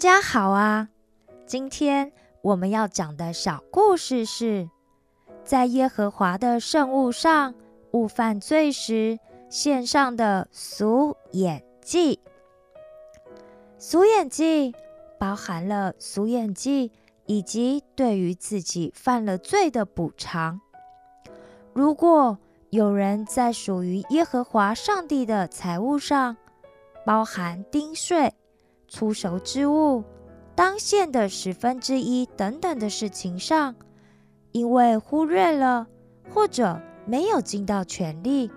家好啊！今天我们要讲的小故事是，在耶和华的圣物上误犯罪时献上的赎眼祭。赎眼祭包含了赎眼祭以及对于自己犯了罪的补偿。如果有人在属于耶和华上帝的财物上，包含丁税。粗熟之物、当献的十分之一等等的事情上，因为忽略了，或者没有尽到全力，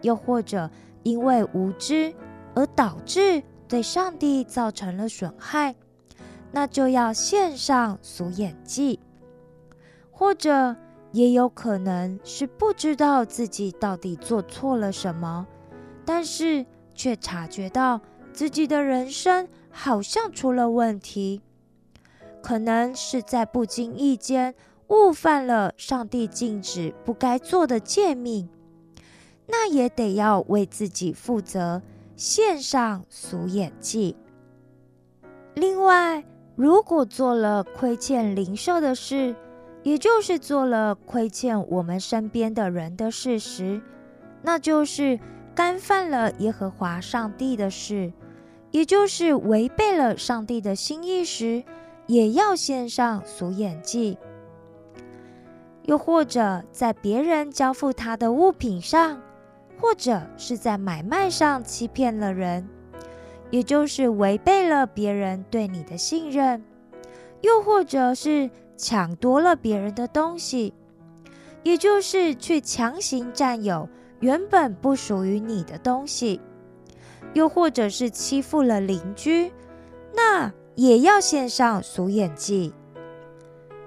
又或者因为无知而导致对上帝造成了损害，那就要献上赎眼祭；或者也有可能是不知道自己到底做错了什么，但是却察觉到自己的人生。好像出了问题，可能是在不经意间误犯了上帝禁止不该做的诫命，那也得要为自己负责，献上赎眼祭。另外，如果做了亏欠灵兽的事，也就是做了亏欠我们身边的人的事时，那就是干犯了耶和华上帝的事。也就是违背了上帝的心意时，也要献上赎眼祭；又或者在别人交付他的物品上，或者是在买卖上欺骗了人，也就是违背了别人对你的信任；又或者是抢夺了别人的东西，也就是去强行占有原本不属于你的东西。又或者是欺负了邻居，那也要献上赎眼祭。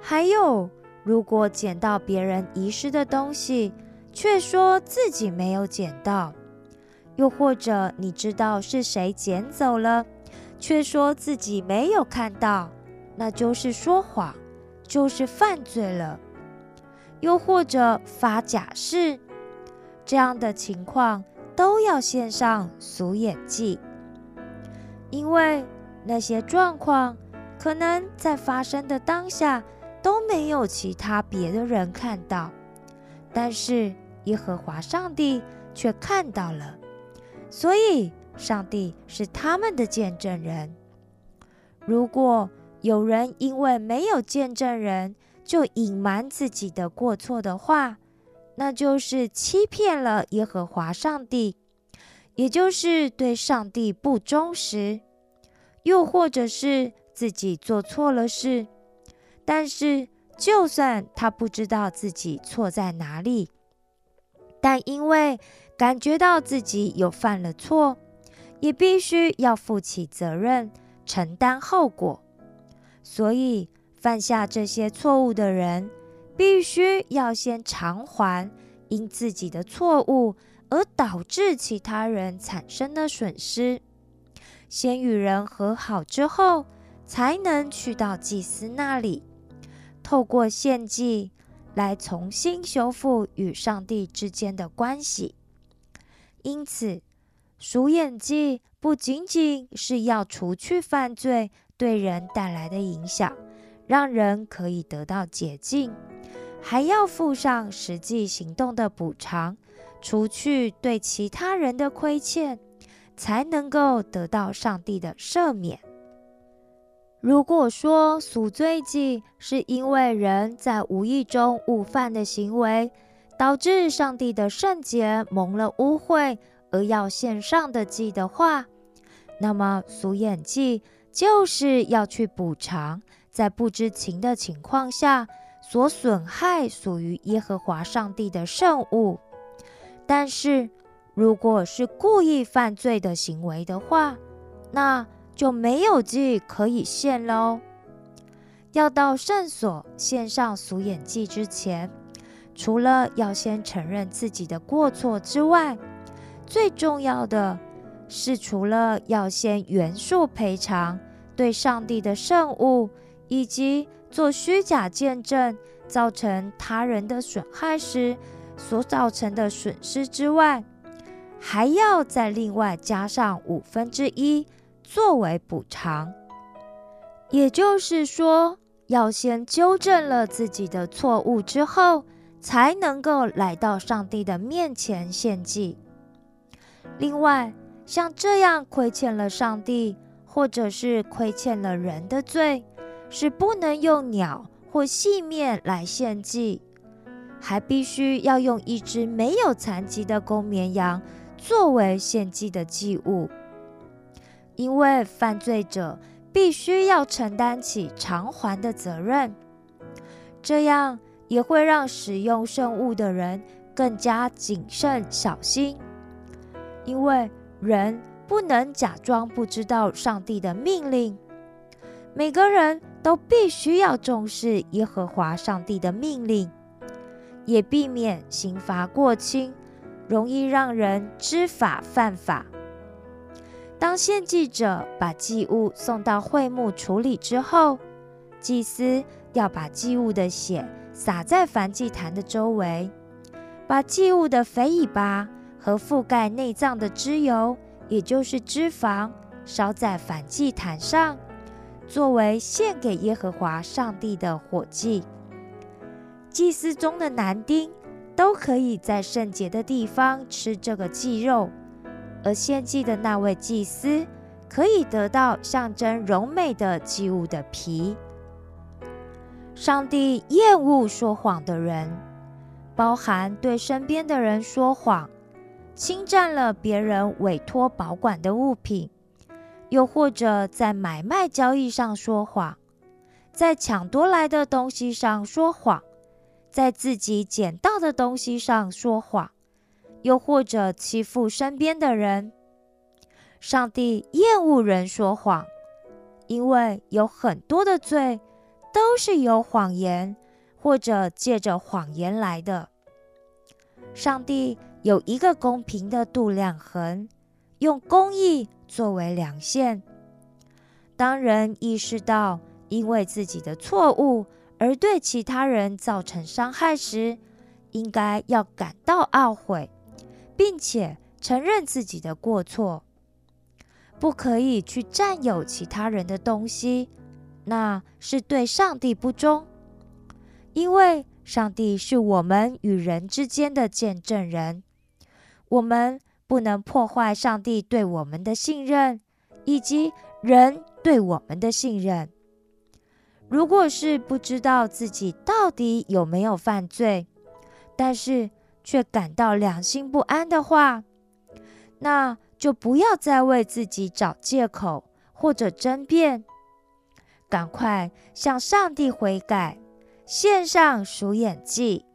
还有，如果捡到别人遗失的东西，却说自己没有捡到；又或者你知道是谁捡走了，却说自己没有看到，那就是说谎，就是犯罪了。又或者发假誓，这样的情况。都要献上赎眼祭，因为那些状况可能在发生的当下都没有其他别的人看到，但是耶和华上帝却看到了，所以上帝是他们的见证人。如果有人因为没有见证人就隐瞒自己的过错的话，那就是欺骗了耶和华上帝，也就是对上帝不忠实；又或者是自己做错了事，但是就算他不知道自己错在哪里，但因为感觉到自己有犯了错，也必须要负起责任，承担后果。所以犯下这些错误的人。必须要先偿还因自己的错误而导致其他人产生的损失，先与人和好之后，才能去到祭司那里，透过献祭来重新修复与上帝之间的关系。因此，赎眼祭不仅仅是要除去犯罪对人带来的影响，让人可以得到解禁。还要附上实际行动的补偿，除去对其他人的亏欠，才能够得到上帝的赦免。如果说赎罪祭是因为人在无意中误犯的行为，导致上帝的圣洁蒙了污秽而要献上的祭的话，那么赎眼祭就是要去补偿在不知情的情况下。所损害属于耶和华上帝的圣物，但是如果是故意犯罪的行为的话，那就没有祭可以献喽。要到圣所献上赎眼祭之前，除了要先承认自己的过错之外，最重要的是，除了要先原数赔偿对上帝的圣物，以及。做虚假见证造成他人的损害时所造成的损失之外，还要再另外加上五分之一作为补偿。也就是说，要先纠正了自己的错误之后，才能够来到上帝的面前献祭。另外，像这样亏欠了上帝，或者是亏欠了人的罪，是不能用鸟或细面来献祭，还必须要用一只没有残疾的公绵羊作为献祭的祭物，因为犯罪者。必须要承担起偿还的责任，这样也会让使用圣物的人更加谨慎小心。因为人不能假装不知道上帝的命令，每个人都必须要重视耶和华上帝的命令，也避免刑罚过轻，容易让人知法犯法。当献祭者把祭物送到会幕处理之后，祭司要把祭物的血洒在燔祭坛的周围，把祭物的肥尾巴和覆盖内脏的脂油，也就是脂肪，烧在燔祭坛上，作为献给耶和华上帝的火祭。祭司中的男丁都可以在圣洁的地方吃这个祭肉。而献祭的那位祭司可以得到象征柔美的祭物的皮。上帝厌恶说谎的人，包含对身边的人说谎，侵占了别人委托保管的物品，又或者在买卖交易上说谎，在抢夺来的东西上说谎，在自己捡到的东西上说谎。又或者欺负身边的人，上帝厌恶人说谎，因为有很多的罪都是由谎言或者借着谎言来的。上帝有一个公平的度量衡，用公义作为量线。当人意识到因为自己的错误而对其他人造成伤害时，应该要感到懊悔。并且承认自己的过错，不可以去占有其他人的东西，那是对上帝不忠。因为上帝是我们与人之间的见证人，我们不能破坏上帝对我们的信任，以及人对我们的信任。如果是不知道自己到底有没有犯罪，但是。却感到良心不安的话，那就不要再为自己找借口或者争辩，赶快向上帝悔改，献上赎眼祭，